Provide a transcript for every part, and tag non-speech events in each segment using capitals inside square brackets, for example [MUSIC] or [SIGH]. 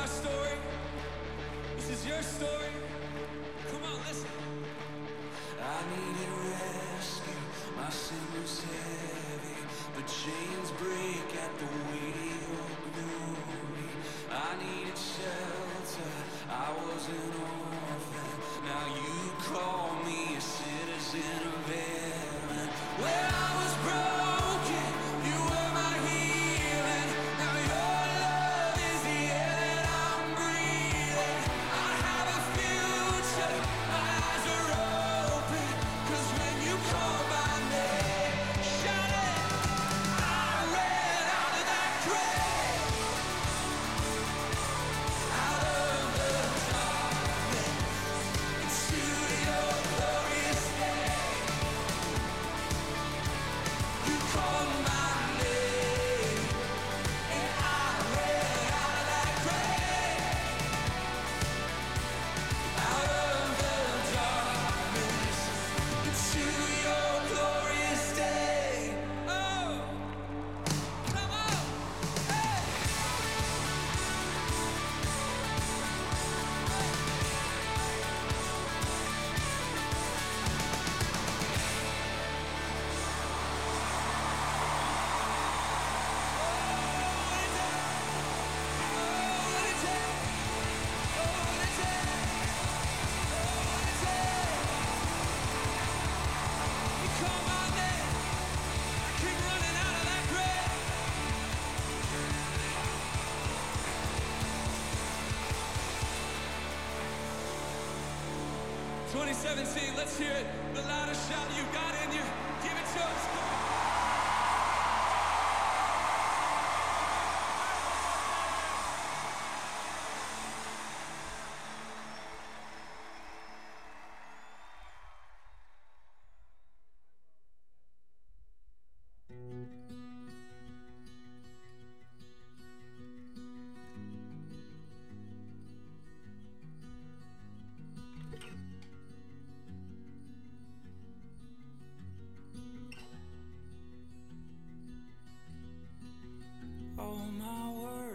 our story. This is your story. Come on, listen. I needed rescue. My sin was heavy, but chains break at the weight of glory. I needed shelter. I was an orphan. Now you call.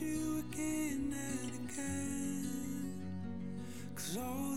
you again and again. Cause all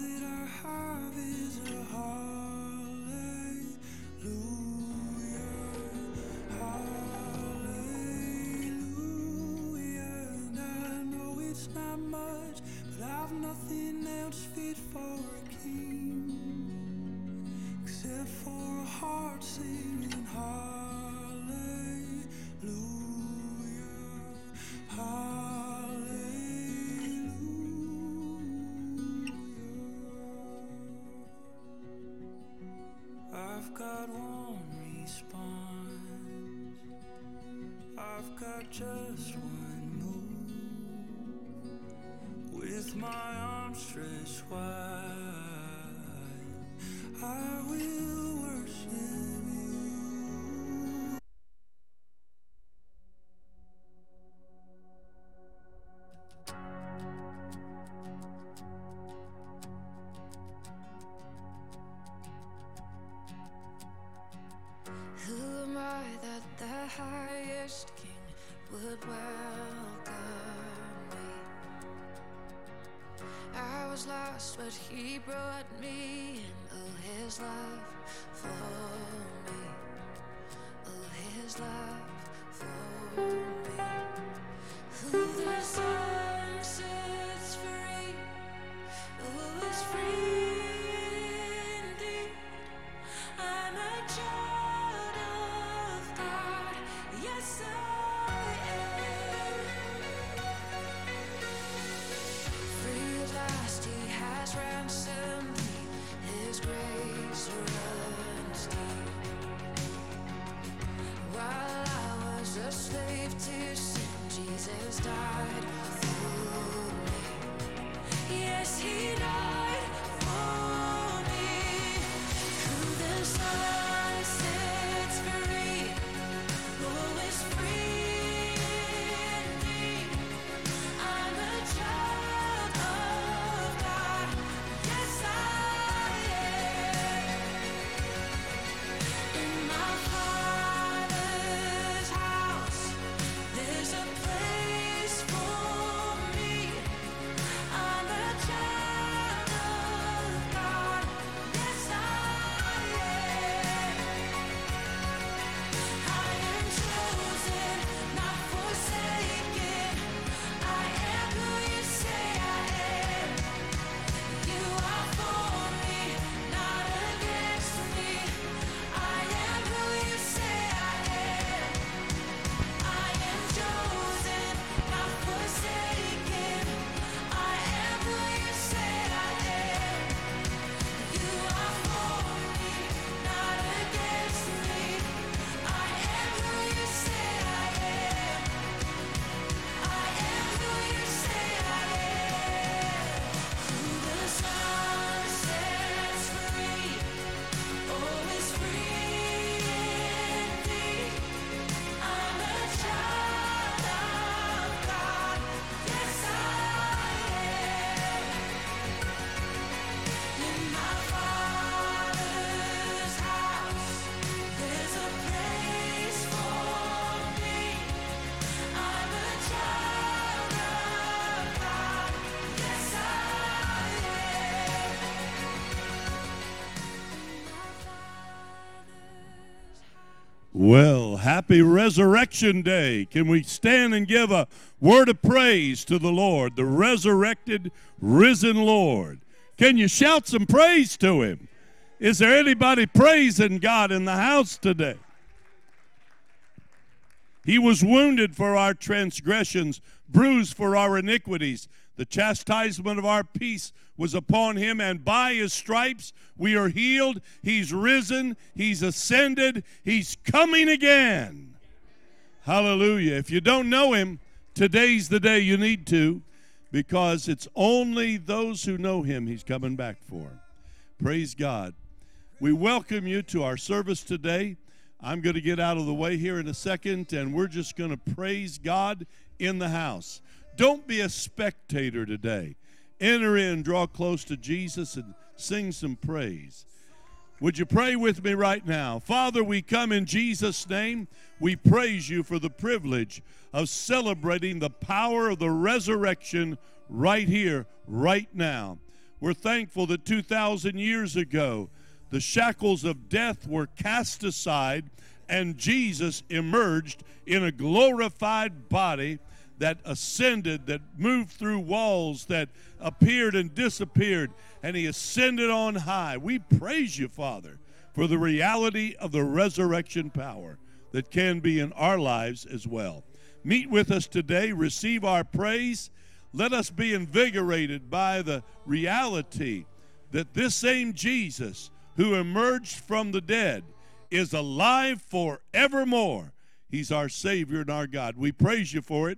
just one move with my arms stretched wide. love for me. Oh, his love. Well, happy Resurrection Day. Can we stand and give a word of praise to the Lord, the resurrected, risen Lord? Can you shout some praise to Him? Is there anybody praising God in the house today? He was wounded for our transgressions, bruised for our iniquities. The chastisement of our peace was upon him, and by his stripes we are healed. He's risen, he's ascended, he's coming again. Hallelujah. If you don't know him, today's the day you need to, because it's only those who know him he's coming back for. Praise God. We welcome you to our service today. I'm going to get out of the way here in a second, and we're just going to praise God in the house. Don't be a spectator today. Enter in, draw close to Jesus, and sing some praise. Would you pray with me right now? Father, we come in Jesus' name. We praise you for the privilege of celebrating the power of the resurrection right here, right now. We're thankful that 2,000 years ago, the shackles of death were cast aside and Jesus emerged in a glorified body that ascended, that moved through walls, that appeared and disappeared, and he ascended on high. We praise you, Father, for the reality of the resurrection power that can be in our lives as well. Meet with us today, receive our praise. Let us be invigorated by the reality that this same Jesus who emerged from the dead is alive forevermore. He's our Savior and our God. We praise you for it.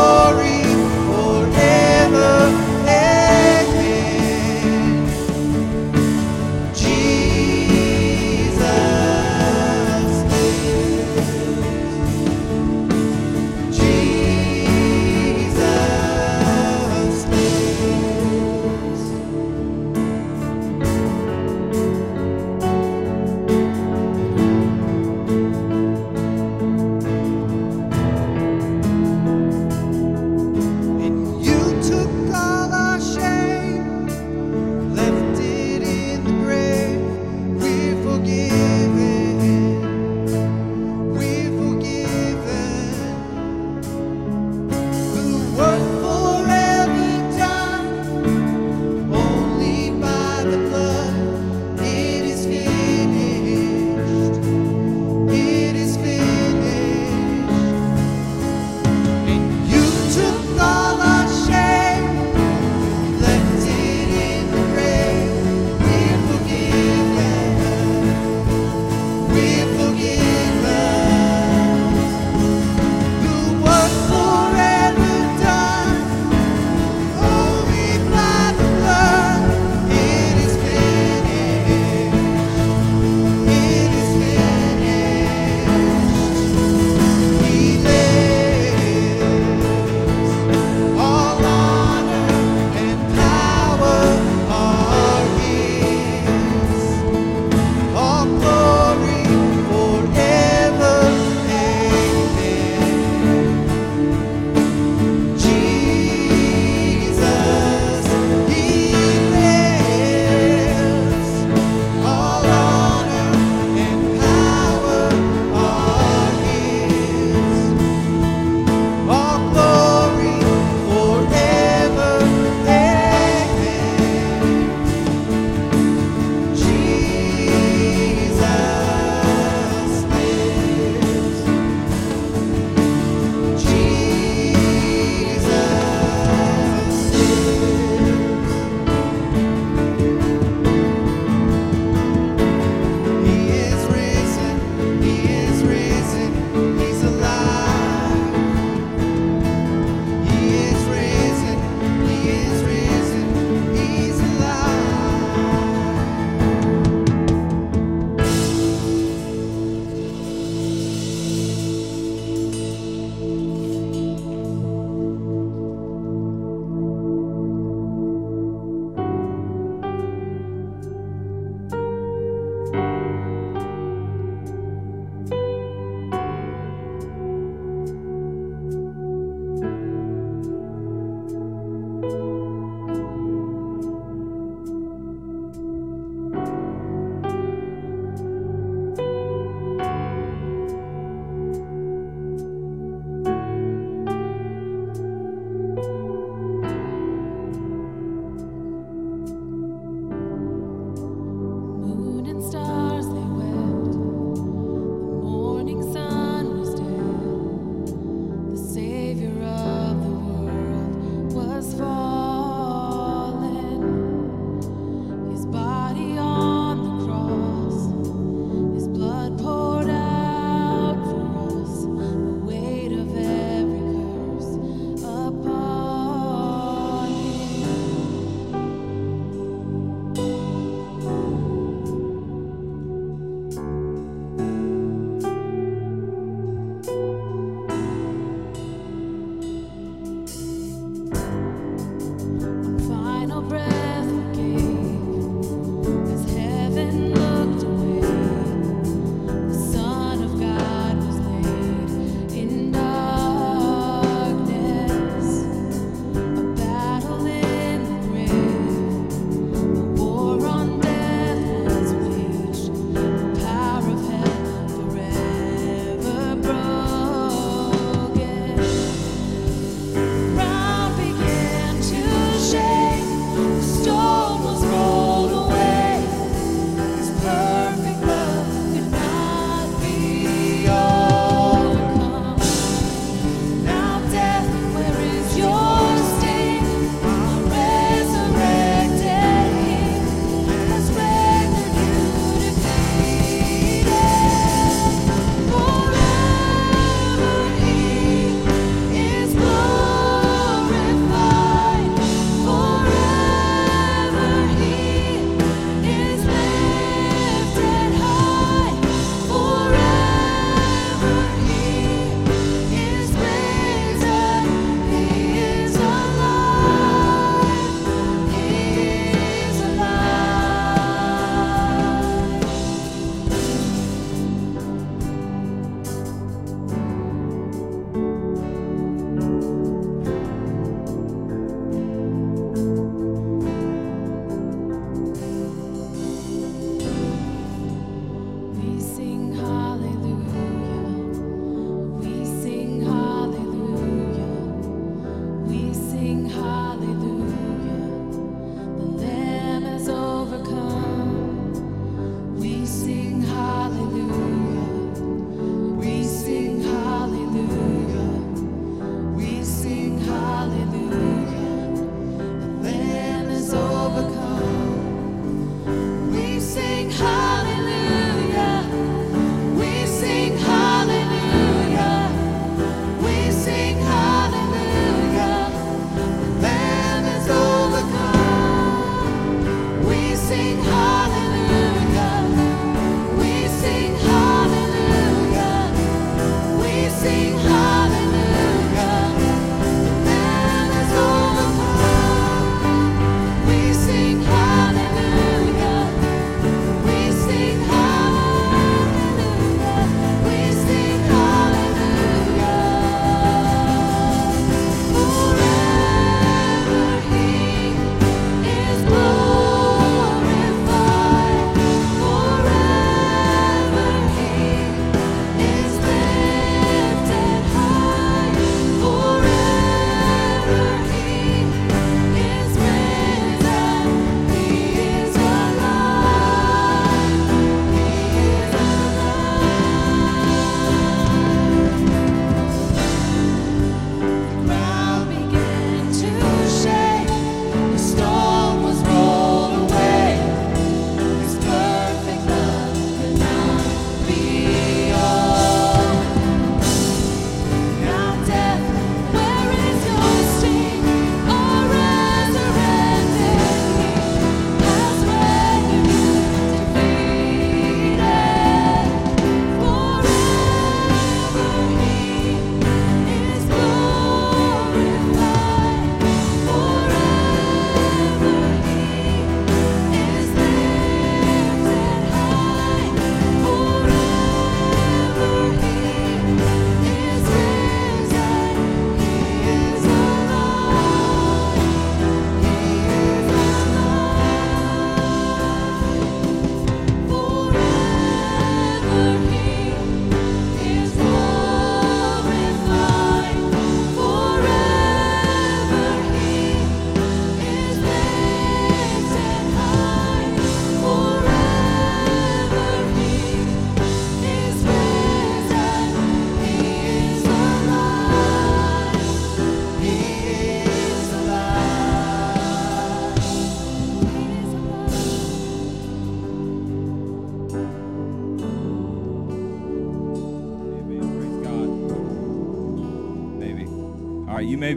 glory.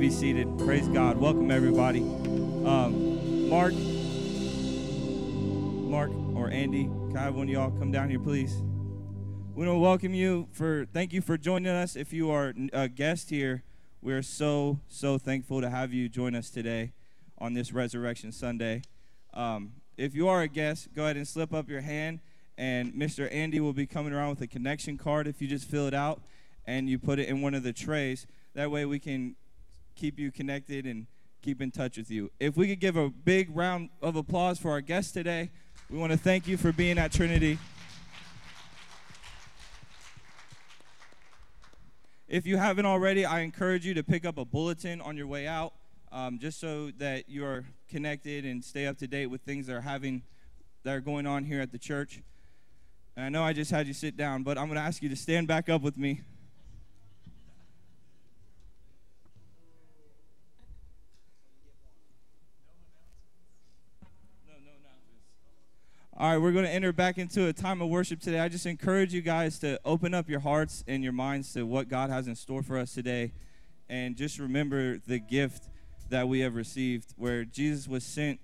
Be seated. Praise God. Welcome, everybody. Um, Mark, Mark or Andy, can I have one of y'all come down here, please? We want to welcome you for, thank you for joining us. If you are a guest here, we're so, so thankful to have you join us today on this Resurrection Sunday. Um, if you are a guest, go ahead and slip up your hand, and Mr. Andy will be coming around with a connection card if you just fill it out and you put it in one of the trays. That way we can keep you connected and keep in touch with you. If we could give a big round of applause for our guests today, we want to thank you for being at Trinity. If you haven't already, I encourage you to pick up a bulletin on your way out, um, just so that you are connected and stay up to date with things that are having that are going on here at the church. And I know I just had you sit down, but I'm going to ask you to stand back up with me. All right, we're going to enter back into a time of worship today. I just encourage you guys to open up your hearts and your minds to what God has in store for us today. And just remember the gift that we have received, where Jesus was sent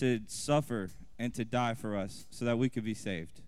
to suffer and to die for us so that we could be saved.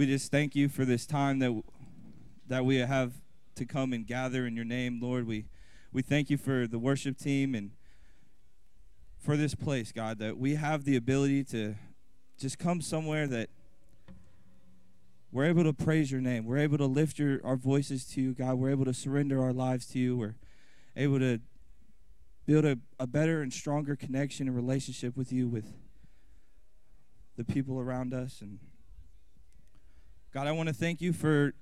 We just thank you for this time that that we have to come and gather in your name, Lord. We we thank you for the worship team and for this place, God, that we have the ability to just come somewhere that we're able to praise your name. We're able to lift your, our voices to you, God. We're able to surrender our lives to you. We're able to build a, a better and stronger connection and relationship with you, with the people around us. And God, I want to thank you for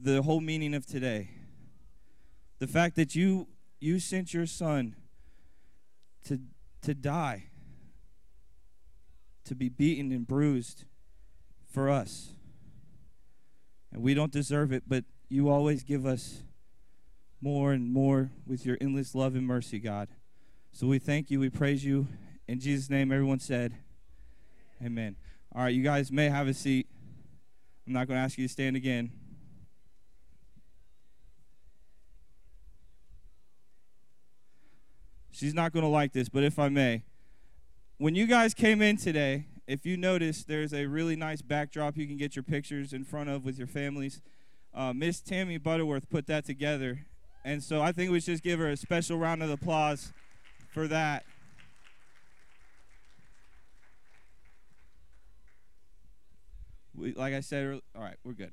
the whole meaning of today. The fact that you you sent your son to to die, to be beaten and bruised for us. And we don't deserve it, but you always give us more and more with your endless love and mercy, God. So we thank you, we praise you. In Jesus' name, everyone said, Amen. All right, you guys may have a seat. I'm not going to ask you to stand again. She's not going to like this, but if I may. When you guys came in today, if you notice, there's a really nice backdrop you can get your pictures in front of with your families. Uh, Miss Tammy Butterworth put that together. And so I think we should just give her a special round of applause for that. We, like I said, all right, we're good.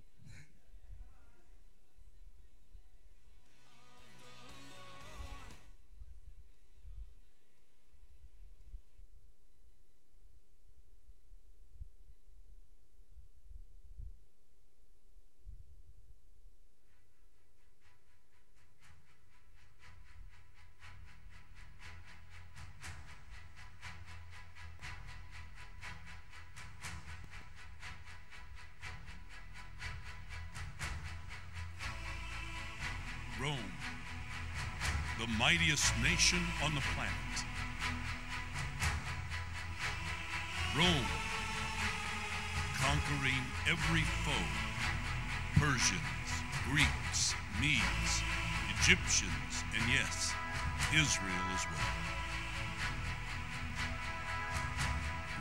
Nation on the planet. Rome, conquering every foe Persians, Greeks, Medes, Egyptians, and yes, Israel as well.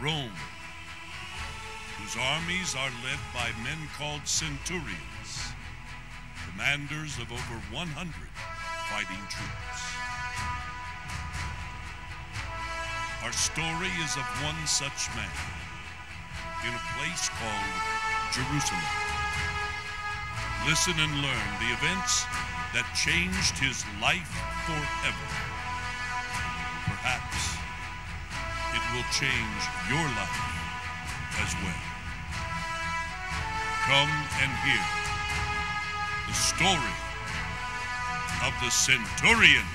Rome, whose armies are led by men called centurions commanders of over 100 fighting troops. Our story is of one such man in a place called Jerusalem. Listen and learn the events that changed his life forever. Perhaps it will change your life as well. Come and hear the story of the centurion.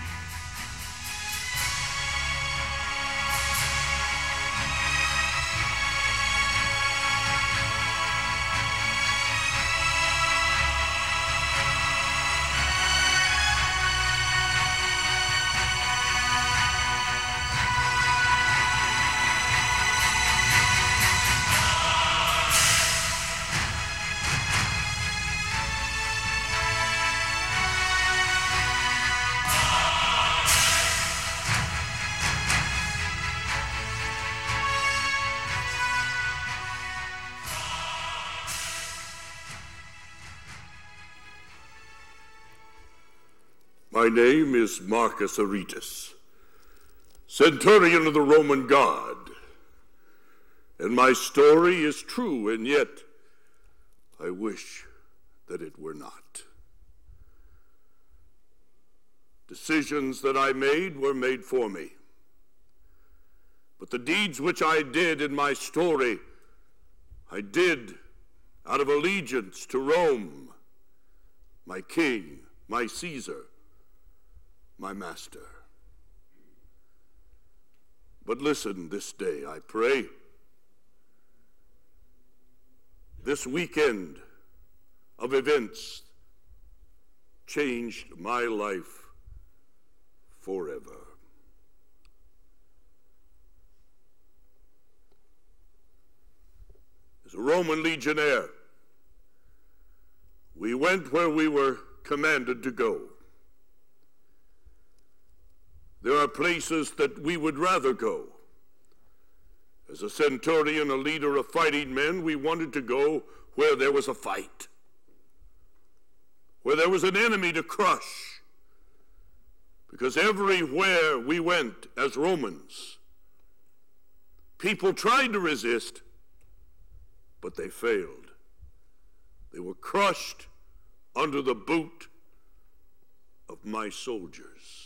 Name is Marcus Aretas, centurion of the Roman Guard. And my story is true, and yet I wish that it were not. Decisions that I made were made for me. But the deeds which I did in my story, I did out of allegiance to Rome, my king, my Caesar, my master. But listen this day, I pray. This weekend of events changed my life forever. As a Roman legionnaire, we went where we were commanded to go. There are places that we would rather go, As a centurion, a leader of fighting men, we wanted to go where there was a fight, where there was an enemy to crush. Because everywhere we went as Romans, people tried to resist, but they failed. They were crushed under the boot of my soldiers.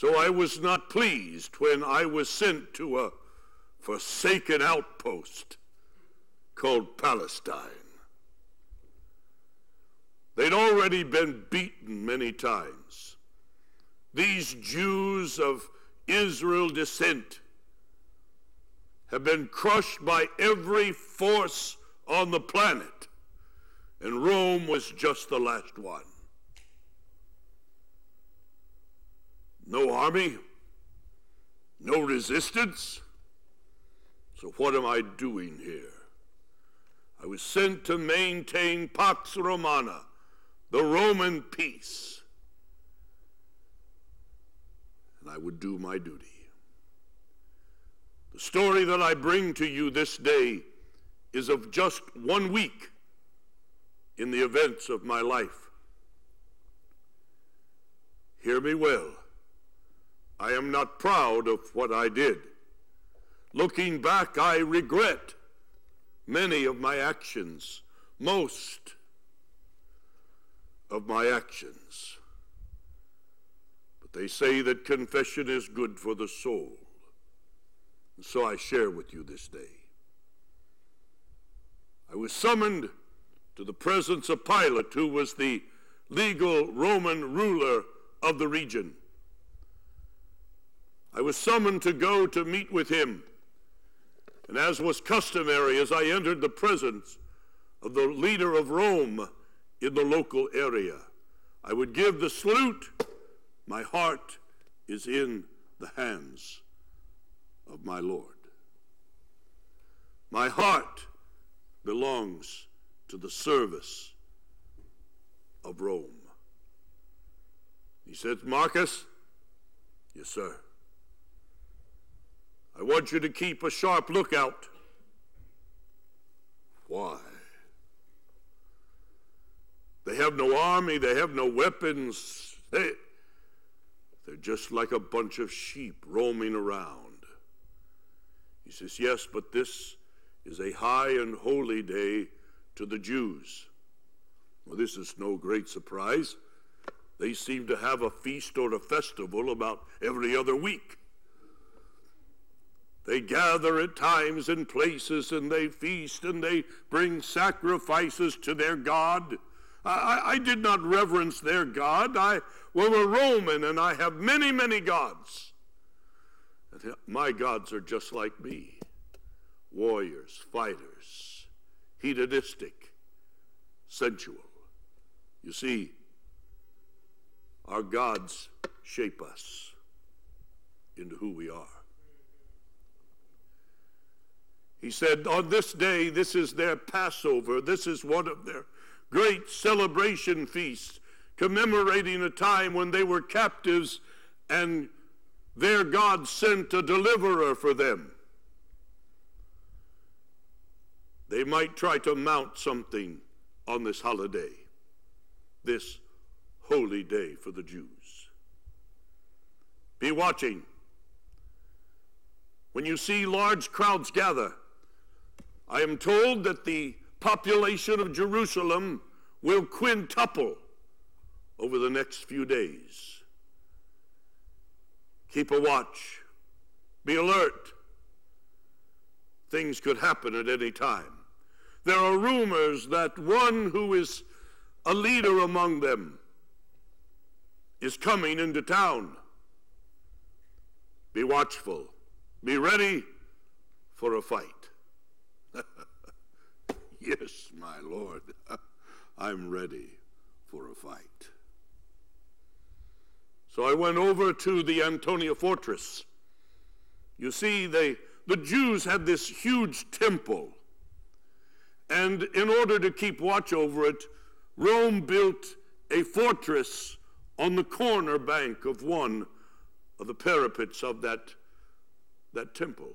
So I was not pleased when I was sent to a forsaken outpost called Palestine. They'd already been beaten many times. These Jews of Israel descent have been crushed by every force on the planet, and Rome was just the last one. No army, no resistance. So, what am I doing here? I was sent to maintain Pax Romana, the Roman peace. And I would do my duty. The story that I bring to you this day is of just one week in the events of my life. Hear me well. I am not proud of what I did. Looking back, I regret many of my actions, most of my actions. But they say that confession is good for the soul. And so I share with you this day. I was summoned to the presence of Pilate, who was the legal Roman ruler of the region. I was summoned to go to meet with him. And as was customary, as I entered the presence of the leader of Rome in the local area, I would give the salute. My heart is in the hands of my Lord. My heart belongs to the service of Rome. He said, Marcus, yes, sir. I want you to keep a sharp lookout. Why? They have no army, they have no weapons. They, they're just like a bunch of sheep roaming around. He says, Yes, but this is a high and holy day to the Jews. Well, this is no great surprise. They seem to have a feast or a festival about every other week. They gather at times and places and they feast and they bring sacrifices to their God. I, I did not reverence their God. I was a Roman and I have many, many gods. And My gods are just like me warriors, fighters, hedonistic, sensual. You see, our gods shape us into who we are. He said, On this day, this is their Passover. This is one of their great celebration feasts, commemorating a time when they were captives and their God sent a deliverer for them. They might try to mount something on this holiday, this holy day for the Jews. Be watching. When you see large crowds gather, I am told that the population of Jerusalem will quintuple over the next few days. Keep a watch. Be alert. Things could happen at any time. There are rumors that one who is a leader among them is coming into town. Be watchful. Be ready for a fight. [LAUGHS] yes, my Lord, [LAUGHS] I'm ready for a fight. So I went over to the Antonia fortress. You see, they, the Jews had this huge temple and in order to keep watch over it, Rome built a fortress on the corner bank of one of the parapets of that that temple.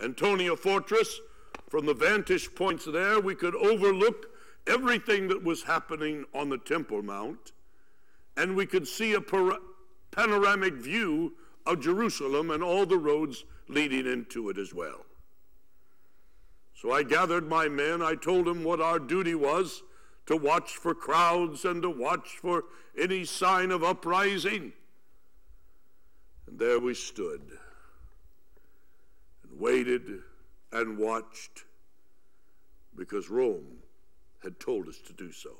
Antonia Fortress, from the vantage points there, we could overlook everything that was happening on the Temple Mount, and we could see a panoramic view of Jerusalem and all the roads leading into it as well. So I gathered my men. I told them what our duty was to watch for crowds and to watch for any sign of uprising. And there we stood and waited and watched because Rome had told us to do so.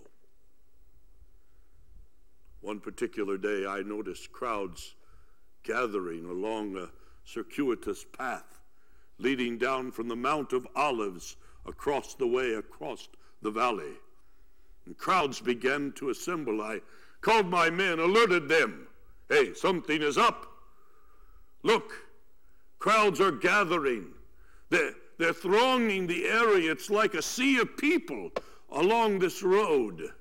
One particular day, I noticed crowds gathering along a circuitous path leading down from the Mount of Olives across the way, across the valley. And crowds began to assemble. I called my men, alerted them. Hey, something is up. Look, crowds are gathering. They're, they're thronging the area. It's like a sea of people along this road.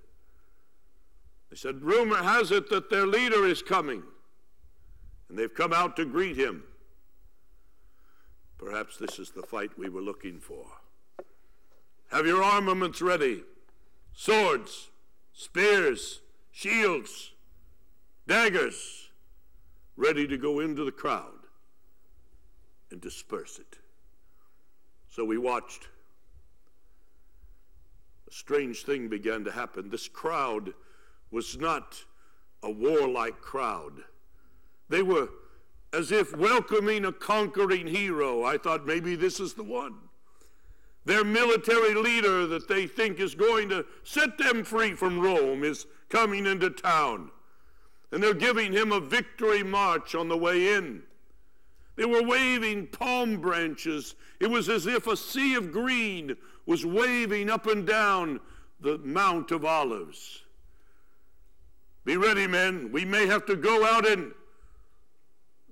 They said, Rumor has it that their leader is coming. And they've come out to greet him. Perhaps this is the fight we were looking for. Have your armaments ready swords, spears, shields, daggers, ready to go into the crowd and disperse it. So we watched. A strange thing began to happen. This crowd was not a warlike crowd. They were as if welcoming a conquering hero. I thought maybe this is the one. Their military leader that they think is going to set them free from Rome is coming into town. And they're giving him a victory march on the way in. They were waving palm branches. It was as if a sea of green was waving up and down the Mount of Olives. Be ready, men. We may have to go out and.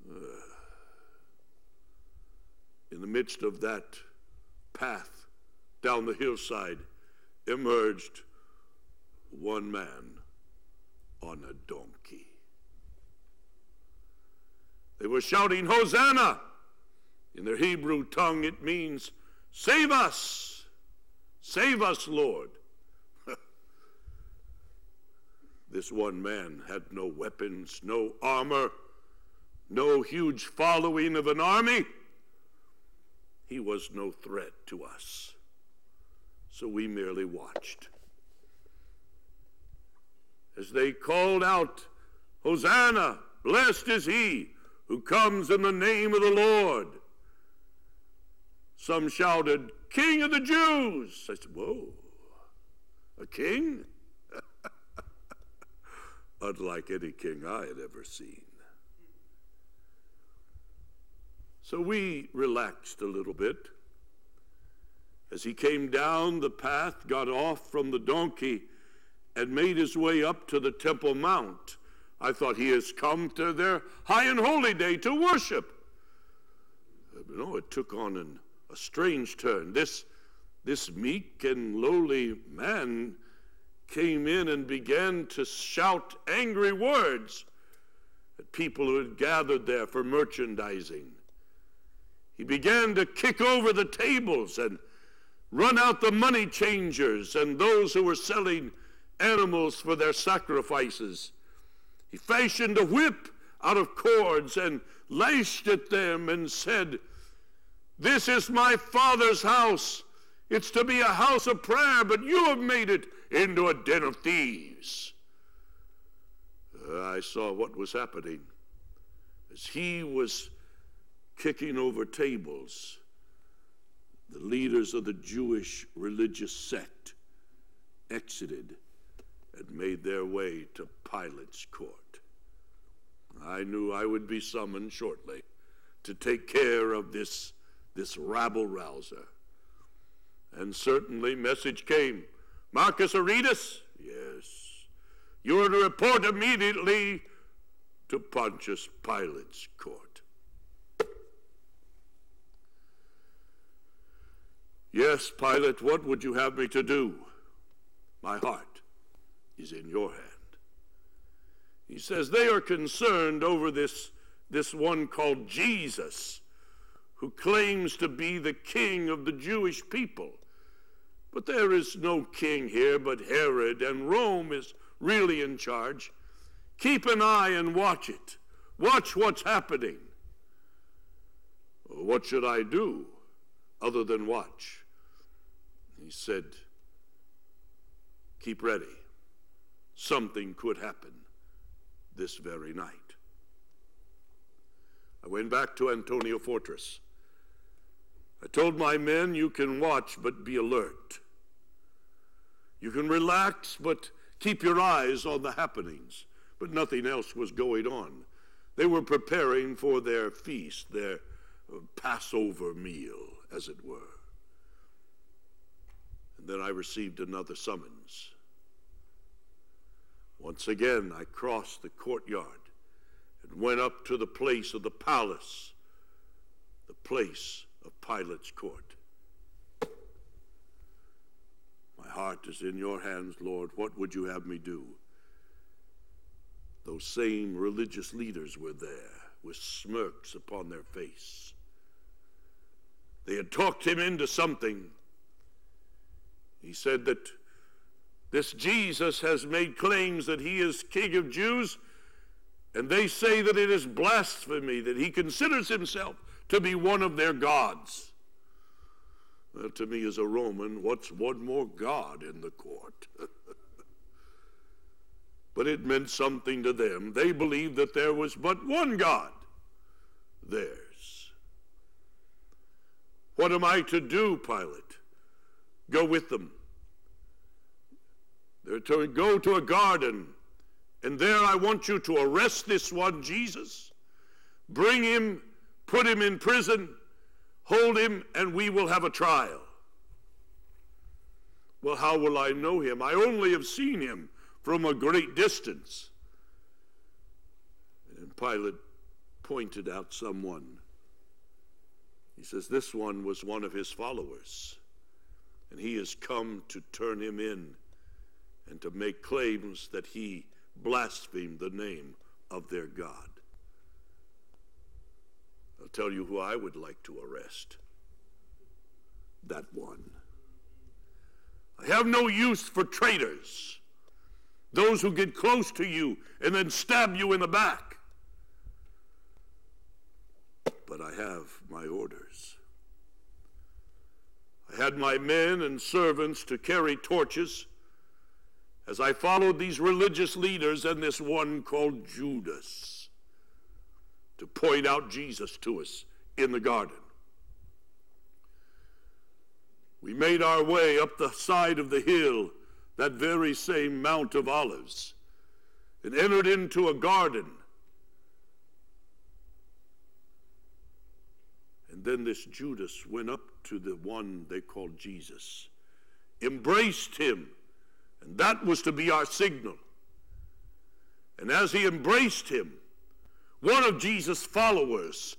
Uh, in the midst of that path down the hillside emerged one man on a donkey. They were shouting, Hosanna! In their Hebrew tongue, it means, Save us! Save us, Lord! [LAUGHS] this one man had no weapons, no armor, no huge following of an army. He was no threat to us. So we merely watched. As they called out, Hosanna, blessed is he who comes in the name of the Lord. Some shouted, King of the Jews. I said, Whoa, a king? [LAUGHS] Unlike any king I had ever seen. So we relaxed a little bit. As he came down the path, got off from the donkey, and made his way up to the Temple Mount. I thought he has come to their high and holy day to worship. But no, it took on an, a strange turn. This, this meek and lowly man came in and began to shout angry words at people who had gathered there for merchandising. He began to kick over the tables and run out the money changers and those who were selling animals for their sacrifices. He fashioned a whip out of cords and lashed at them and said, This is my father's house. It's to be a house of prayer, but you have made it into a den of thieves. Uh, I saw what was happening as he was kicking over tables. The leaders of the Jewish religious sect exited and made their way to Pilate's court. I knew I would be summoned shortly to take care of this, this rabble rouser. And certainly, message came Marcus Aurelius? Yes. You are to report immediately to Pontius Pilate's court. Yes, Pilate, what would you have me to do? My heart is in your hand. He says they are concerned over this, this one called Jesus, who claims to be the king of the Jewish people. But there is no king here but Herod, and Rome is really in charge. Keep an eye and watch it. Watch what's happening. What should I do other than watch? He said, Keep ready. Something could happen this very night. I went back to Antonia Fortress. I told my men, You can watch, but be alert. You can relax, but keep your eyes on the happenings. But nothing else was going on. They were preparing for their feast, their uh, Passover meal, as it were. And then I received another summons. Once again, I crossed the courtyard and went up to the place of the palace, the place of Pilate's court. My heart is in your hands, Lord. What would you have me do? Those same religious leaders were there with smirks upon their face. They had talked him into something. He said that this Jesus has made claims that he is King of Jews, and they say that it is blasphemy, that he considers himself to be one of their gods. Well, to me, as a Roman, what's one more God in the court? [LAUGHS] but it meant something to them. They believed that there was but one God, theirs. What am I to do, Pilate? Go with them. They're to go to a garden, and there I want you to arrest this one, Jesus, bring him, put him in prison, hold him, and we will have a trial. Well, how will I know him? I only have seen him from a great distance. And Pilate pointed out someone. He says, This one was one of his followers, and he has come to turn him in and to make claims that he blasphemed the name of their God. I'll tell you who I would like to arrest that one. I have no use for traitors, those who get close to you and then stab you in the back. But I have my orders. I had my men and servants to carry torches as I followed these religious leaders and this one called Judas to point out Jesus to us in the garden. We made our way up the side of the hill, that very same Mount of Olives, and entered into a garden. And then this Judas went up to the one they called Jesus, embraced him, and that was to be our signal. And as he embraced him, one of Jesus' followers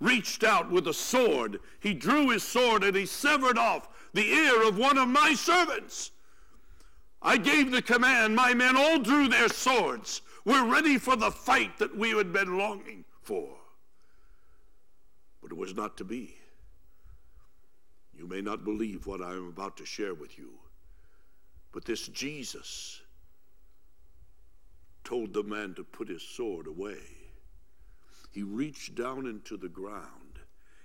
reached out with a sword. He drew his sword and he severed off the ear of one of my servants. I gave the command. My men all drew their swords. We're ready for the fight that we had been longing for. But it was not to be. You may not believe what I am about to share with you, but this Jesus told the man to put his sword away. He reached down into the ground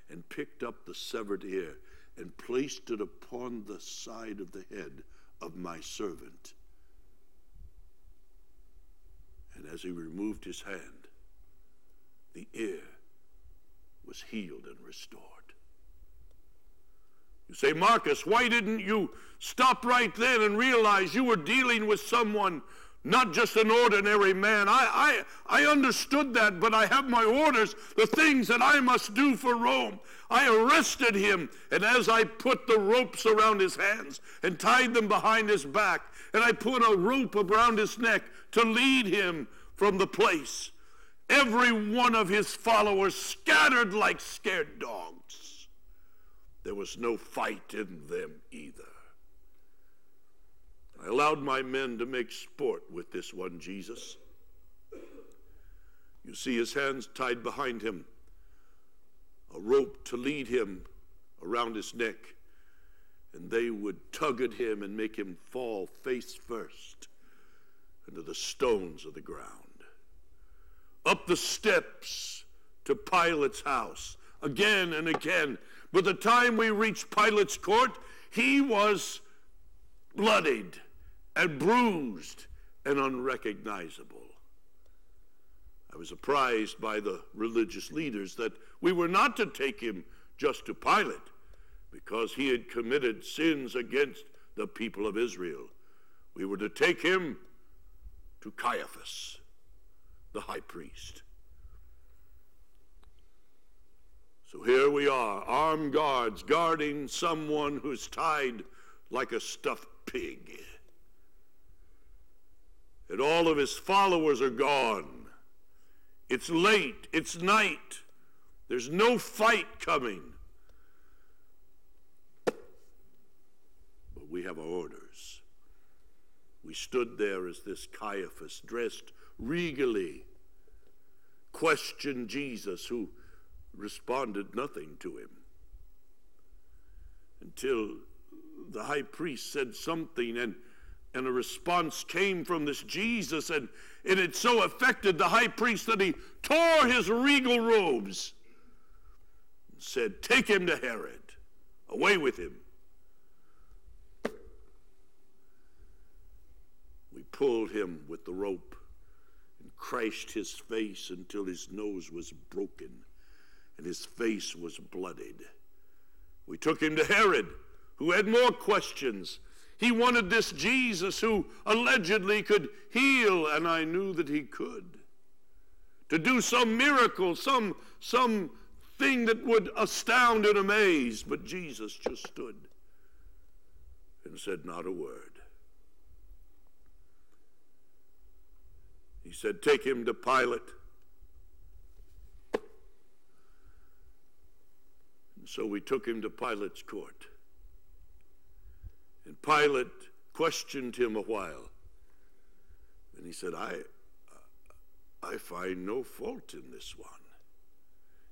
and picked up the severed ear and placed it upon the side of the head of my servant. And as he removed his hand, the ear was healed and restored. You say, Marcus, why didn't you stop right then and realize you were dealing with someone not just an ordinary man. I, I, I understood that, but I have my orders, the things that I must do for Rome. I arrested him, and as I put the ropes around his hands and tied them behind his back, and I put a rope around his neck to lead him from the place, every one of his followers scattered like scared dogs. There was no fight in them either. I allowed my men to make sport with this one Jesus. You see his hands tied behind him, a rope to lead him around his neck, and they would tug at him and make him fall face first into the stones of the ground. Up the steps to Pilate's house, again and again. By the time we reached Pilate's court, he was bloodied and bruised and unrecognizable. I was apprised by the religious leaders that we were not to take him just to Pilate because he had committed sins against the people of Israel. We were to take him to Caiaphas, the high priest. So here we are, armed guards guarding someone who's tied like a stuffed pig. And all of his followers are gone. It's late, it's night. There's no fight coming. But we have our orders. We stood there as this Caiaphas, dressed regally, questioned Jesus, who responded nothing to him until the high priest said something and and a response came from this Jesus, and it had so affected the high priest that he tore his regal robes and said, Take him to Herod, away with him. We pulled him with the rope and crashed his face until his nose was broken and his face was bloodied. We took him to Herod, who had more questions he wanted this Jesus who allegedly could heal, and I knew that he could. To do some miracle, some, some thing that would astound and amaze. But Jesus just stood and said not a word. He said, Take him to Pilate. And so we took him to Pilate's court. And Pilate questioned him a while. And he said, I, I find no fault in this one.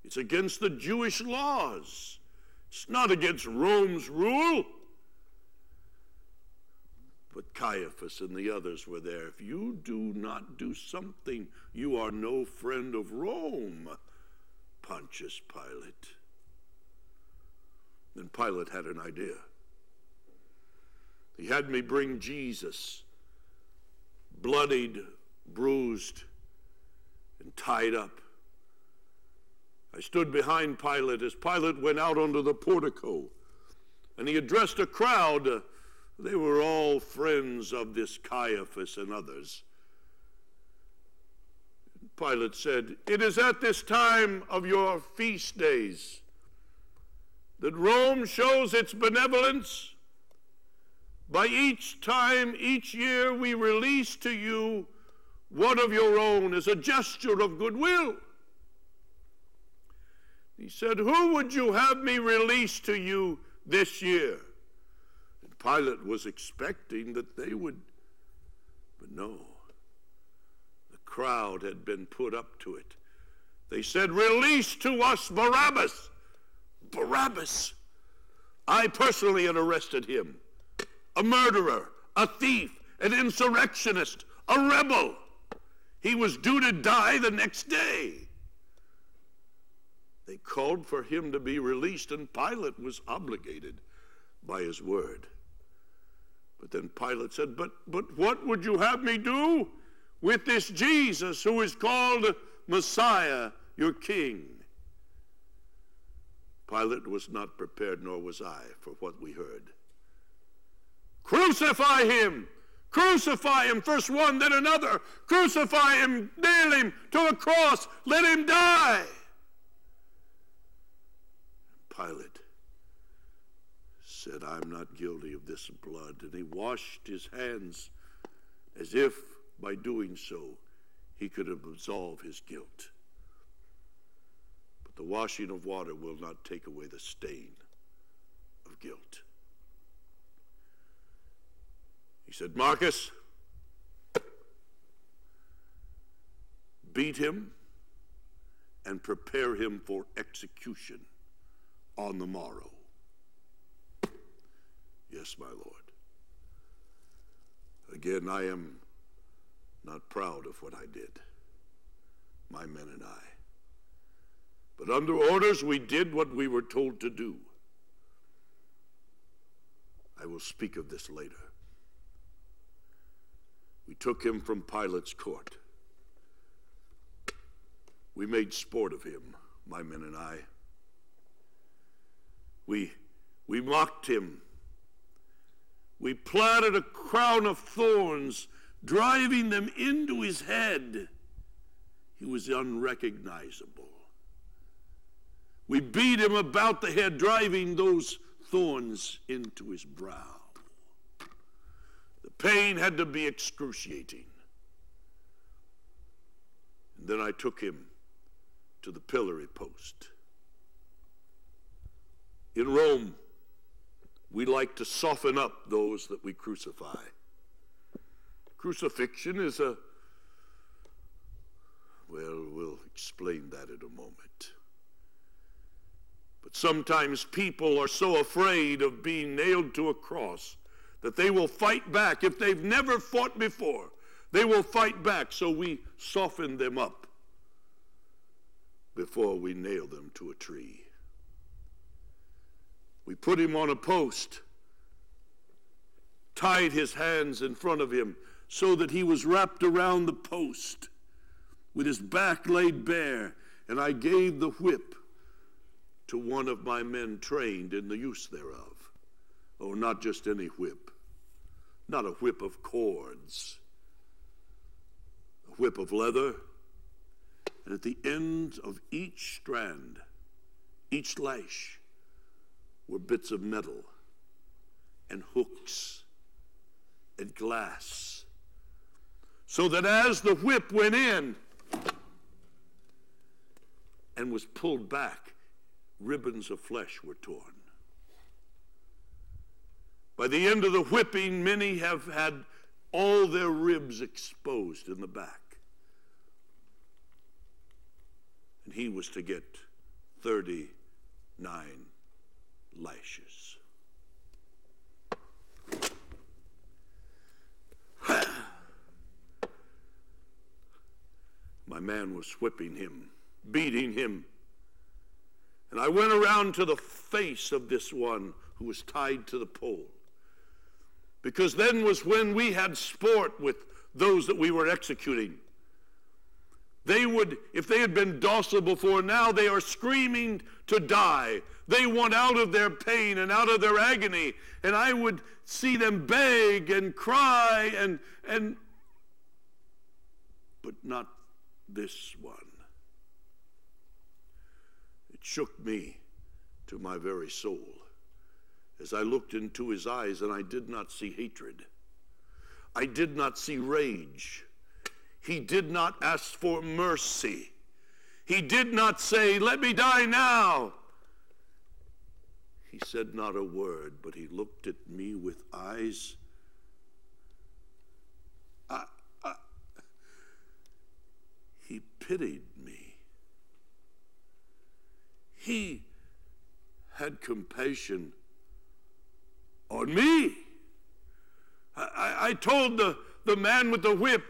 It's against the Jewish laws. It's not against Rome's rule. But Caiaphas and the others were there. If you do not do something, you are no friend of Rome, Pontius Pilate. Then Pilate had an idea. He had me bring Jesus, bloodied, bruised, and tied up. I stood behind Pilate as Pilate went out onto the portico, and he addressed a crowd. They were all friends of this Caiaphas and others. Pilate said, It is at this time of your feast days that Rome shows its benevolence by each time, each year, we release to you one of your own as a gesture of goodwill. He said, Who would you have me release to you this year? And Pilate was expecting that they would, but no. The crowd had been put up to it. They said, Release to us Barabbas. Barabbas. I personally had arrested him a murderer, a thief, an insurrectionist, a rebel. He was due to die the next day. They called for him to be released, and Pilate was obligated by his word. But then Pilate said, But, but what would you have me do with this Jesus who is called Messiah, your king? Pilate was not prepared, nor was I, for what we heard. Crucify him! Crucify him, first one, then another. Crucify him, nail him to a cross, let him die. Pilate said, I'm not guilty of this blood. And he washed his hands as if by doing so he could absolve his guilt. The washing of water will not take away the stain of guilt. He said, Marcus, beat him and prepare him for execution. on the morrow. Yes, my Lord. Again, I am not proud of what I did, my men and I. But under orders, we did what we were told to do. I will speak of this later. We took him from Pilate's court. We made sport of him, my men and I. We, we mocked him. We planted a crown of thorns, driving them into his head. He was unrecognizable. We beat him about the head, driving those thorns into his brow. The pain had to be excruciating. And then I took him to the pillory post. In Rome, we like to soften up those that we crucify. Crucifixion is a, well, we'll explain that in a moment. But sometimes people are so afraid of being nailed to a cross that they will fight back. If they've never fought before, they will fight back. So we soften them up before we nail them to a tree. We put him on a post, tied his hands in front of him so that he was wrapped around the post with his back laid bare, and I gave the whip to one of my men trained in the use thereof. Oh, not just any whip, not a whip of cords, a whip of leather and at the end of each strand, each lash, were bits of metal and hooks and glass. So that as the whip went in and was pulled back, ribbons of flesh were torn. By the end of the whipping, many have had all their ribs exposed in the back. and he was to get 39 lashes. [SIGHS] My man was whipping him, beating him. And I went around to the face of this one who was tied to the pole. Because then was when we had sport with those that we were executing. They would, if they had been docile before, now they are screaming to die. They want out of their pain and out of their agony. And I would see them beg and cry and, and, but not this one. Shook me to my very soul as I looked into his eyes and I did not see hatred. I did not see rage. He did not ask for mercy. He did not say, Let me die now. He said not a word, but he looked at me with eyes. I, I, he pitied. He had compassion on me. I, I told the, the man with the whip,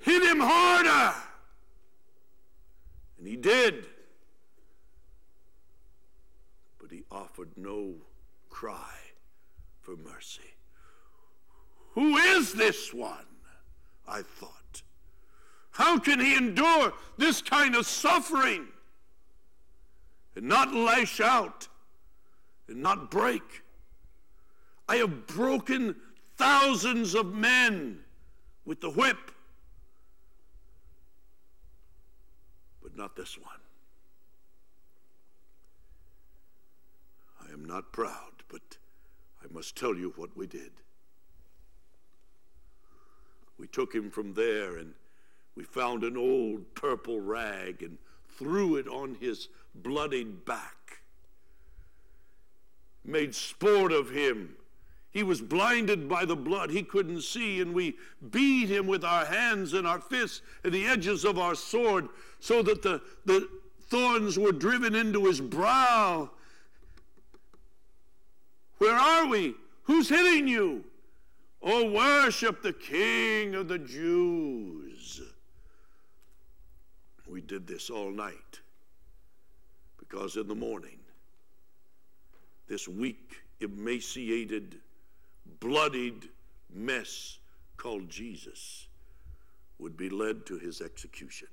hit him harder. And he did. But he offered no cry for mercy. Who is this one? I thought. How can he endure this kind of suffering and not lash out and not break? I have broken thousands of men with the whip. But not this one. I am not proud, but I must tell you what we did. We took him from there and we found an old purple rag and threw it on his bloodied back. Made sport of him he was blinded by the blood. He couldn't see, and we beat him with our hands and our fists and the edges of our sword so that the, the thorns were driven into his brow. Where are we? Who's hitting you? Oh, worship the King of the Jews. We did this all night because in the morning, this weak, emaciated, bloodied mess called Jesus would be led to his execution.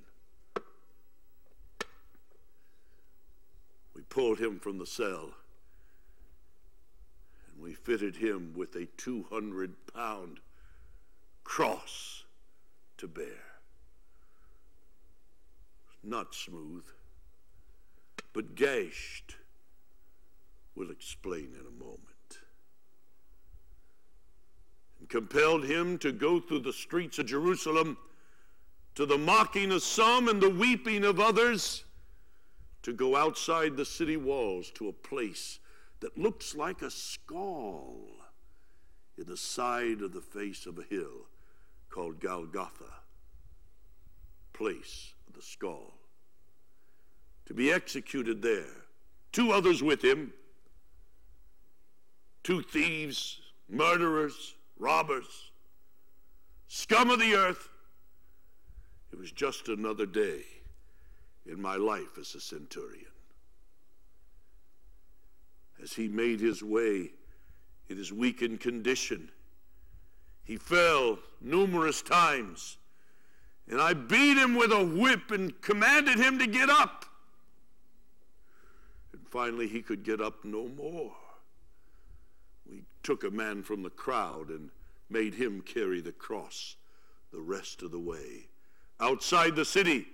We pulled him from the cell and we fitted him with a 200 pound cross to bear. Not smooth, but gashed. We'll explain in a moment. And compelled him to go through the streets of Jerusalem to the mocking of some and the weeping of others, to go outside the city walls to a place that looks like a skull in the side of the face of a hill called Golgotha, place of the skull. To be executed there. Two others with him, two thieves, murderers, robbers, scum of the earth. It was just another day in my life as a centurion as he made his way in his weakened condition. He fell numerous times, and I beat him with a whip and commanded him to get up. Finally, he could get up no more. We took a man from the crowd and made him carry the cross the rest of the way. Outside the city,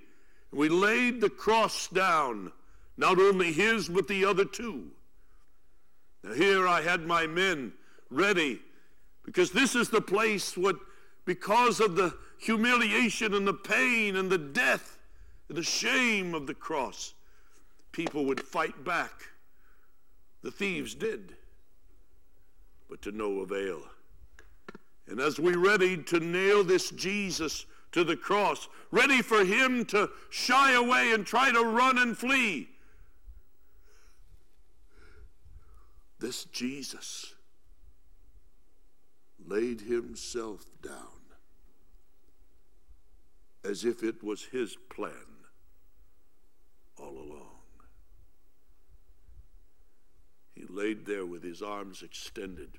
we laid the cross down, not only his, but the other two. Now, here I had my men ready because this is the place what, because of the humiliation and the pain and the death and the shame of the cross, people would fight back. The thieves did, but to no avail. And as we readied to nail this Jesus to the cross, ready for him to shy away and try to run and flee, This Jesus laid himself down as if it was his plan all along. He laid there with his arms extended.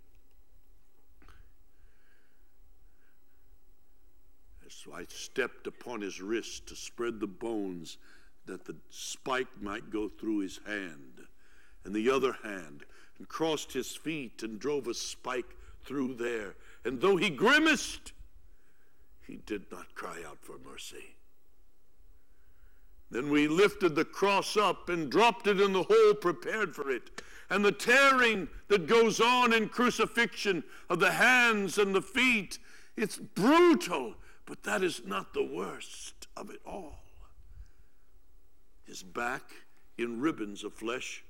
So I stepped upon his wrist to spread the bones that the spike might go through his hand, and the other hand and crossed his feet and drove a spike through there. And though he grimaced, he did not cry out for mercy. Then we lifted the cross up and dropped it in the hole prepared for it. And the tearing that goes on in crucifixion of the hands and the feet, it's brutal, but that is not the worst of it all. His back in ribbons of flesh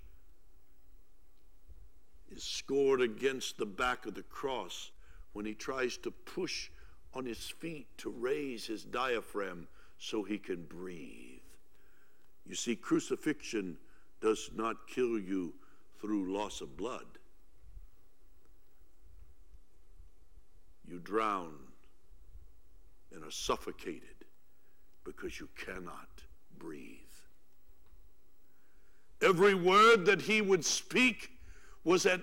is scored against the back of the cross when he tries to push on his feet to raise his diaphragm so he can breathe. You see, crucifixion does not kill you through loss of blood. You drown and are suffocated because you cannot breathe. Every word that he would speak was at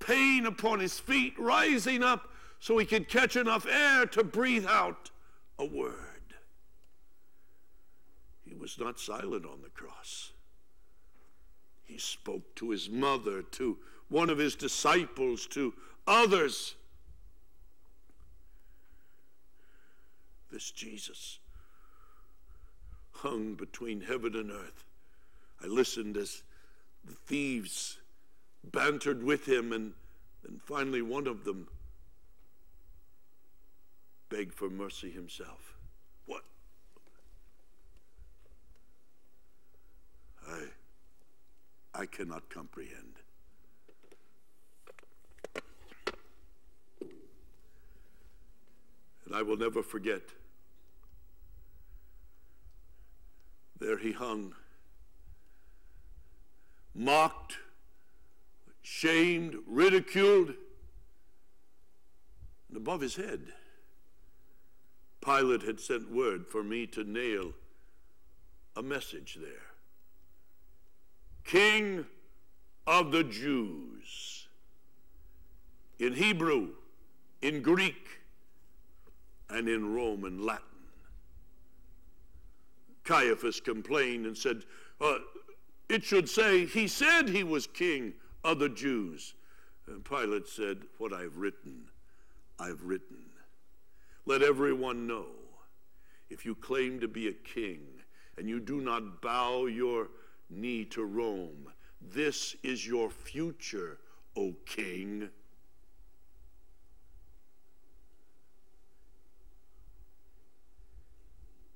pain upon his feet, rising up so he could catch enough air to breathe out a word. He was not silent on the cross. He spoke to his mother, to one of his disciples, to others. This Jesus hung between heaven and earth. I listened as the thieves bantered with him, and then finally one of them begged for mercy himself. What? I, I cannot comprehend. And I will never forget. There he hung, mocked shamed, ridiculed, and above his head. Pilate had sent word for me to nail a message there King of the Jews. In Hebrew, in Greek, and in Roman Latin. Caiaphas complained and said, uh, It should say, He said he was king of the Jews. And Pilate said, What I've written, I've written. Let everyone know if you claim to be a king and you do not bow your knee to Rome, this is your future, O king.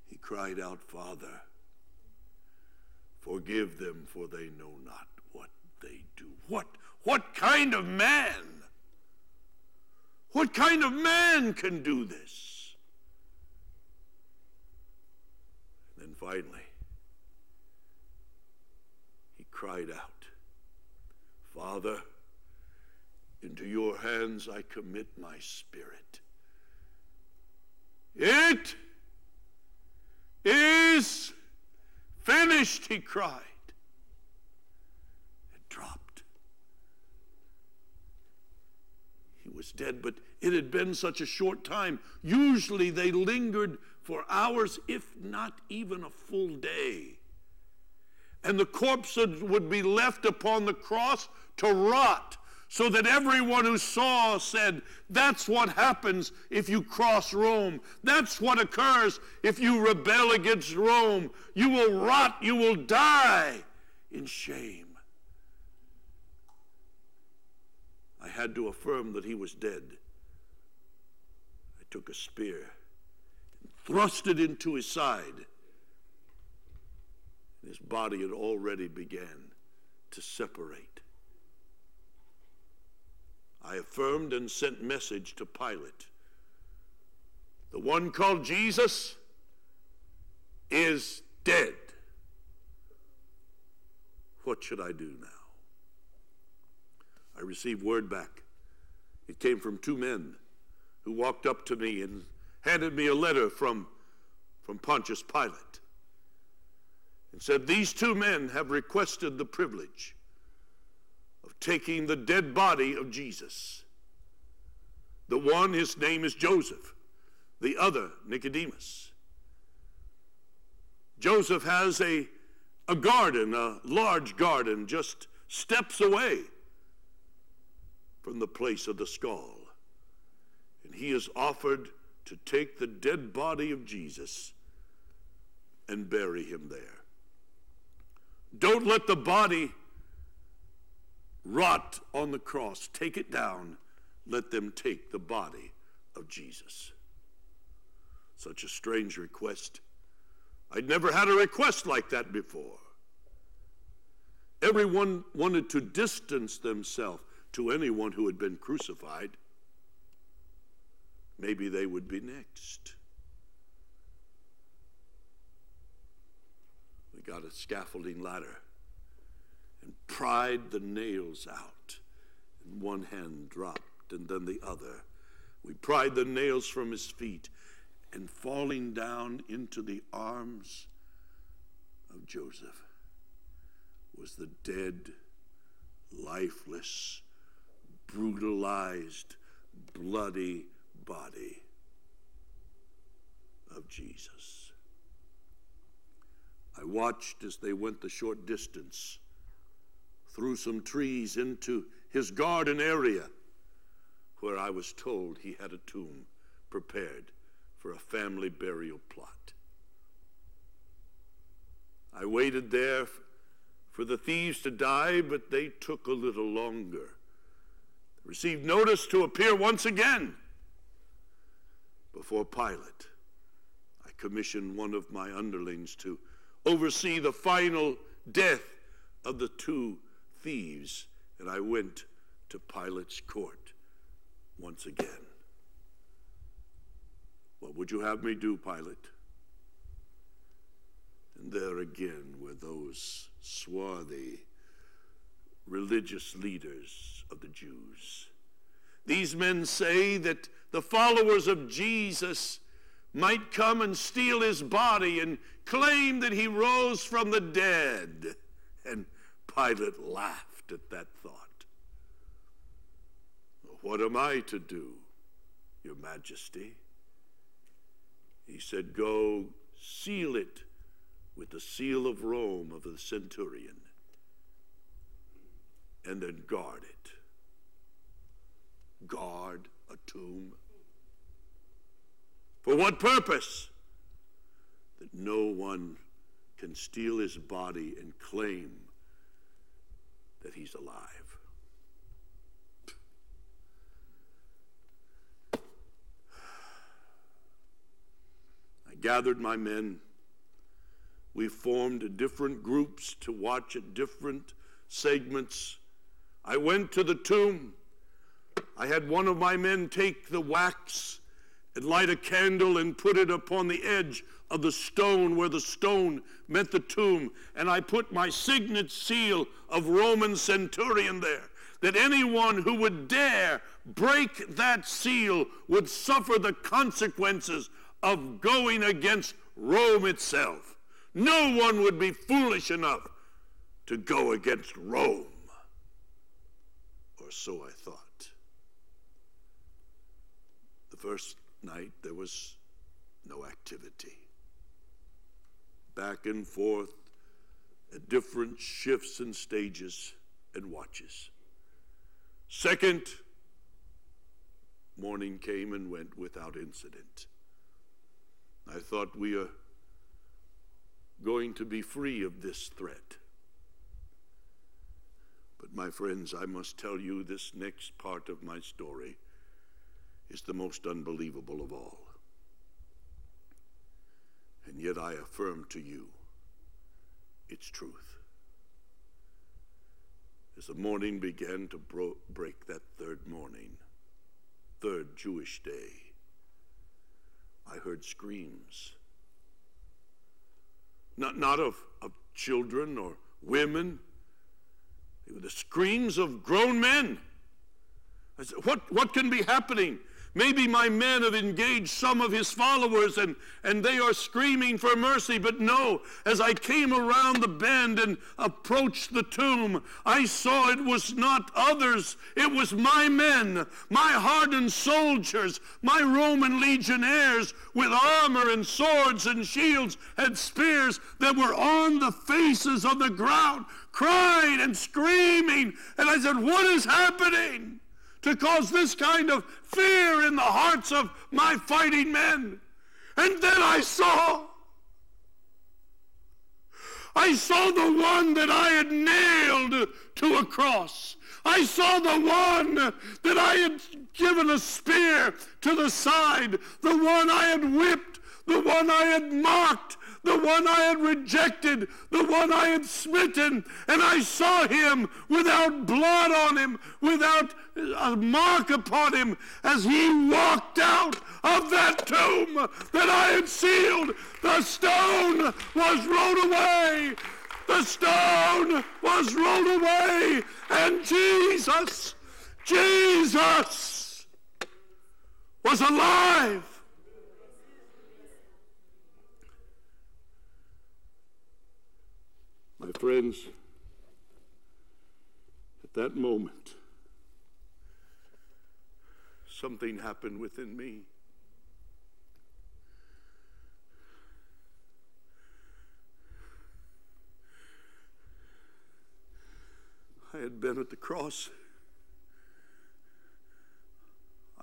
He cried out, Father, forgive them, for they know not what they do. What, what kind of man? What kind of man can do this? And then finally, cried out, Father, into your hands I commit my spirit. It is finished, he cried. It dropped. He was dead, but it had been such a short time. Usually they lingered for hours, if not even a full day. And the corpse would be left upon the cross to rot so that everyone who saw said, That's what happens if you cross Rome. That's what occurs if you rebel against Rome. You will rot, you will die in shame. I had to affirm that he was dead. I took a spear and thrust it into his side. His body had already began to separate. I affirmed and sent message to Pilate. The one called Jesus is dead. What should I do now? I received word back. It came from two men who walked up to me and handed me a letter from, from Pontius Pilate and said, These two men have requested the privilege of taking the dead body of Jesus. The one, his name is Joseph, the other, Nicodemus. Joseph has a, a garden, a large garden, just steps away from the place of the skull. And he is offered to take the dead body of Jesus and bury him there. Don't let the body rot on the cross. Take it down. Let them take the body of Jesus. Such a strange request. I'd never had a request like that before. Everyone wanted to distance themselves to anyone who had been crucified. Maybe they would be next. Got a scaffolding ladder and pried the nails out. And one hand dropped, and then the other. We pried the nails from his feet, and falling down into the arms of Joseph was the dead, lifeless, brutalized, bloody body of Jesus. I watched as they went the short distance through some trees into his garden area where I was told he had a tomb prepared for a family burial plot. I waited there for the thieves to die, but they took a little longer. They Received notice to appear once again before Pilate. I commissioned one of my underlings to oversee the final death of the two thieves, and I went to Pilate's court once again. What would you have me do, Pilate? And there again were those swarthy, religious leaders of the Jews. These men say that the followers of Jesus might come and steal his body and claim that he rose from the dead. And Pilate laughed at that thought. What am I to do, Your Majesty? He said, Go seal it with the seal of Rome of the centurion, and then guard it. Guard a tomb. For what purpose? That no one can steal his body and claim that he's alive. I gathered my men. We formed different groups to watch at different segments. I went to the tomb. I had one of my men take the wax and light a candle and put it upon the edge of the stone where the stone met the tomb. And I put my signet seal of Roman centurion there, that anyone who would dare break that seal would suffer the consequences of going against Rome itself. No one would be foolish enough to go against Rome. Or so I thought. The first night there was no activity. Back and forth at different shifts and stages and watches. Second, morning came and went without incident. I thought we are going to be free of this threat. But, my friends, I must tell you this next part of my story is the most unbelievable of all. And yet I affirm to you its truth. As the morning began to bro- break that third morning, third Jewish day, I heard screams. Not, not of, of children or women, they were the screams of grown men. I said, what, what can be happening? Maybe my men have engaged some of his followers and, and they are screaming for mercy. But no, as I came around the bend and approached the tomb, I saw it was not others. It was my men, my hardened soldiers, my Roman legionnaires with armor and swords and shields and spears that were on the faces of the ground, crying and screaming. And I said, What is happening? To cause this kind of fear in the hearts of my fighting men. And then I saw, I saw the one that I had nailed to a cross. I saw the one that I had given a spear to the side, the one I had whipped, the one I had mocked, the one I had rejected, the one I had smitten, and I saw him without blood on him, without a mark upon him, as he walked out of that tomb that I had sealed. The stone was rolled away. The stone was rolled away, and Jesus, Jesus was alive. My friends, at that moment, something happened within me. I had been at the cross.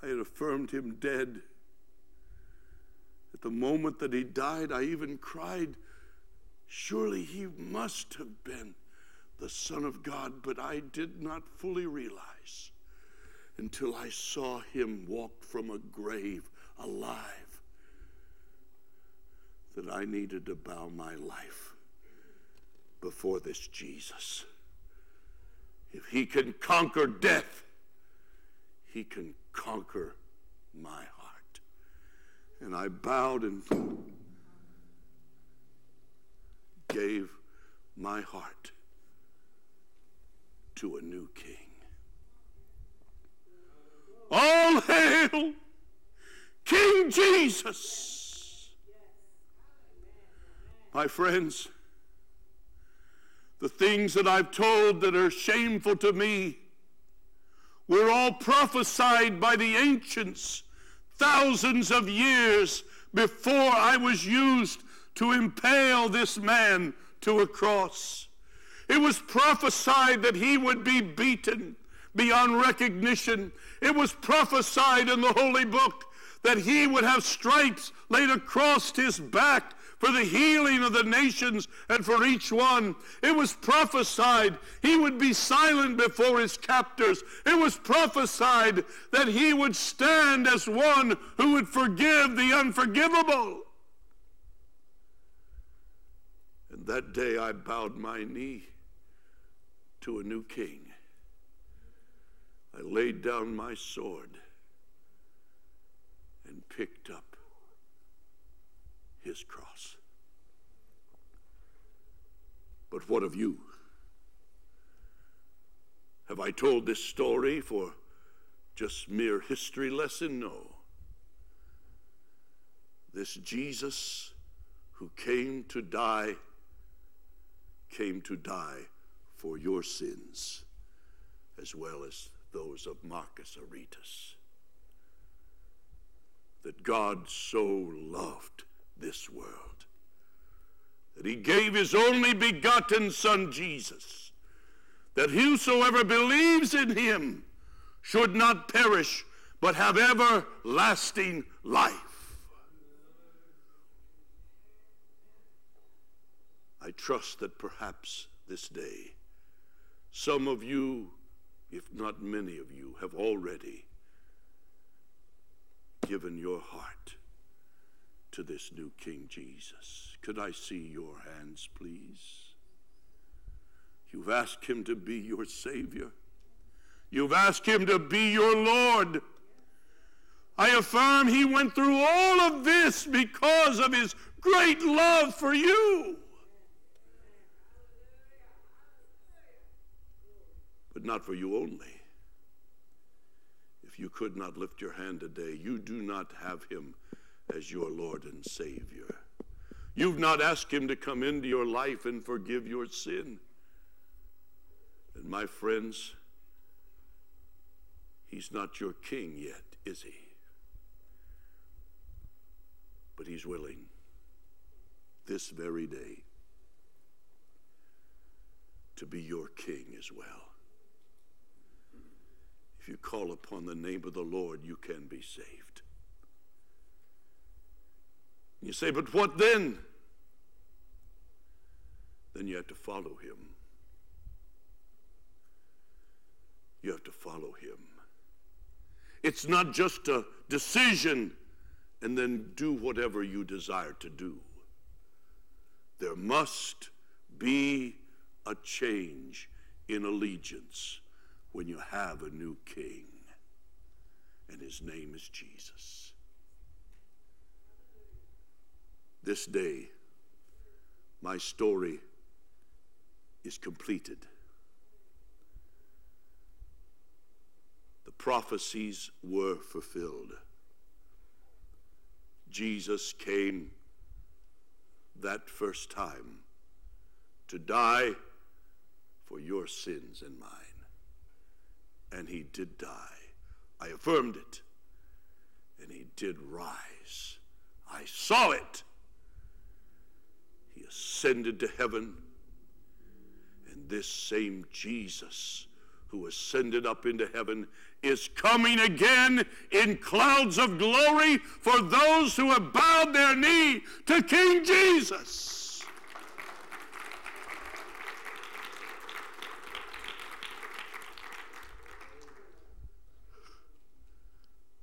I had affirmed him dead. At the moment that he died, I even cried Surely he must have been the Son of God, but I did not fully realize until I saw him walk from a grave alive that I needed to bow my life before this Jesus. If he can conquer death, he can conquer my heart. And I bowed and gave my heart to a new king. All hail King Jesus. My friends, the things that I've told that are shameful to me were all prophesied by the ancients thousands of years before I was used to impale this man to a cross. It was prophesied that he would be beaten beyond recognition. It was prophesied in the Holy Book that he would have stripes laid across his back for the healing of the nations and for each one. It was prophesied he would be silent before his captors. It was prophesied that he would stand as one who would forgive the unforgivable. And that day I bowed my knee to a new king. I laid down my sword and picked up his cross. But what of you? Have I told this story for just mere history lesson? No. This Jesus who came to die came to die for your sins as well as those of Marcus Aretas. That God so loved this world that he gave his only begotten Son, Jesus, that whosoever believes in him should not perish, but have everlasting life. I trust that perhaps this day, some of you, if not many of you, have already given your heart to this new King Jesus. Could I see your hands, please? You've asked him to be your Savior. You've asked him to be your Lord. I affirm he went through all of this because of his great love for you. But not for you only. If you could not lift your hand today, you do not have him as your Lord and Savior. You've not asked Him to come into your life and forgive your sin. And my friends, He's not your king yet, is He? But He's willing this very day to be your king as well. If you call upon the name of the Lord, you can be saved. You say, but what then? Then you have to follow him. You have to follow him. It's not just a decision and then do whatever you desire to do. There must be a change in allegiance when you have a new king, and his name is Jesus. This day, my story is completed. The prophecies were fulfilled. Jesus came that first time to die for your sins and mine. And he did die. I affirmed it. And he did rise. I saw it. He ascended to heaven. And this same Jesus who ascended up into heaven is coming again in clouds of glory for those who have bowed their knee to King Jesus.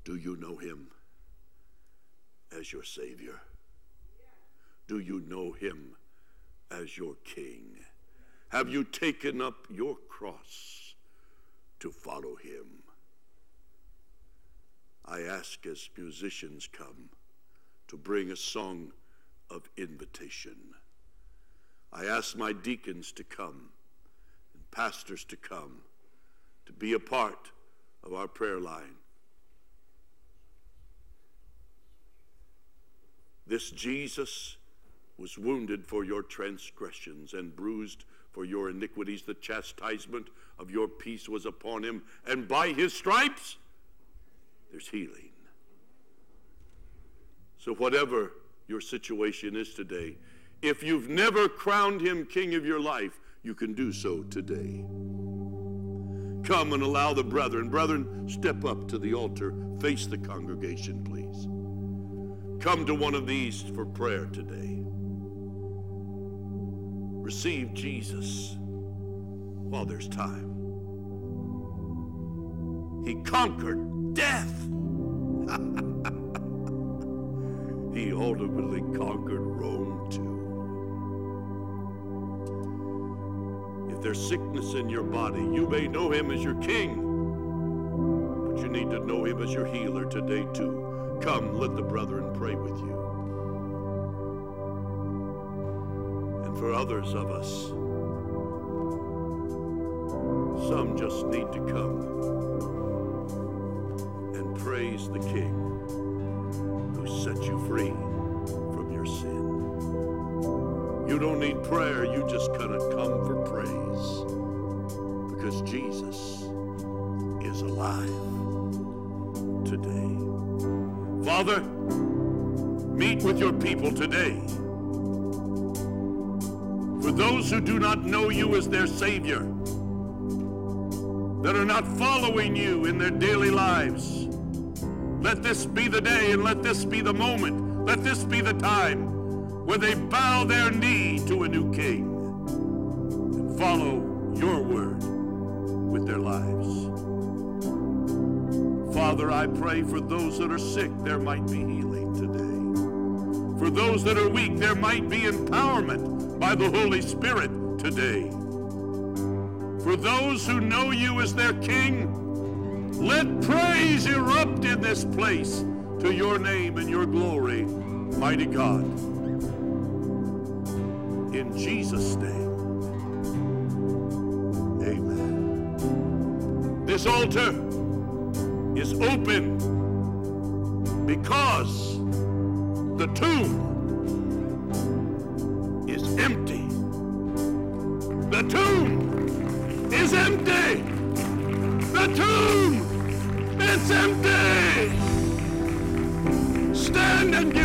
Do you know him as your Savior? Do you know him as your King? Have you taken up your cross to follow him? I ask as musicians come to bring a song of invitation. I ask my deacons to come and pastors to come to be a part of our prayer line. This Jesus was wounded for your transgressions and bruised for your iniquities. The chastisement of your peace was upon him, and by his stripes there's healing. So, whatever your situation is today, if you've never crowned him king of your life, you can do so today. Come and allow the brethren, brethren, step up to the altar, face the congregation, please. Come to one of these for prayer today. Receive Jesus while there's time. He conquered death. [LAUGHS] he ultimately conquered Rome too. If there's sickness in your body, you may know him as your king, but you need to know him as your healer today too. Come, let the brethren pray with you. And for others of us, some just need to come and praise the King who set you free from your sin. You don't need prayer, you just of come for praise because Jesus is alive Father, meet with your people today. For those who do not know you as their Savior, that are not following you in their daily lives, let this be the day and let this be the moment, let this be the time where they bow their knee to a new King and follow your word with their lives. Father, I pray for those that are sick, there might be healing today. For those that are weak, there might be empowerment by the Holy Spirit today. For those who know you as their King, let praise erupt in this place to your name and your glory, mighty God. In Jesus' name, amen. This altar is open because the tomb is empty. The tomb is empty. The tomb is empty. Stand and.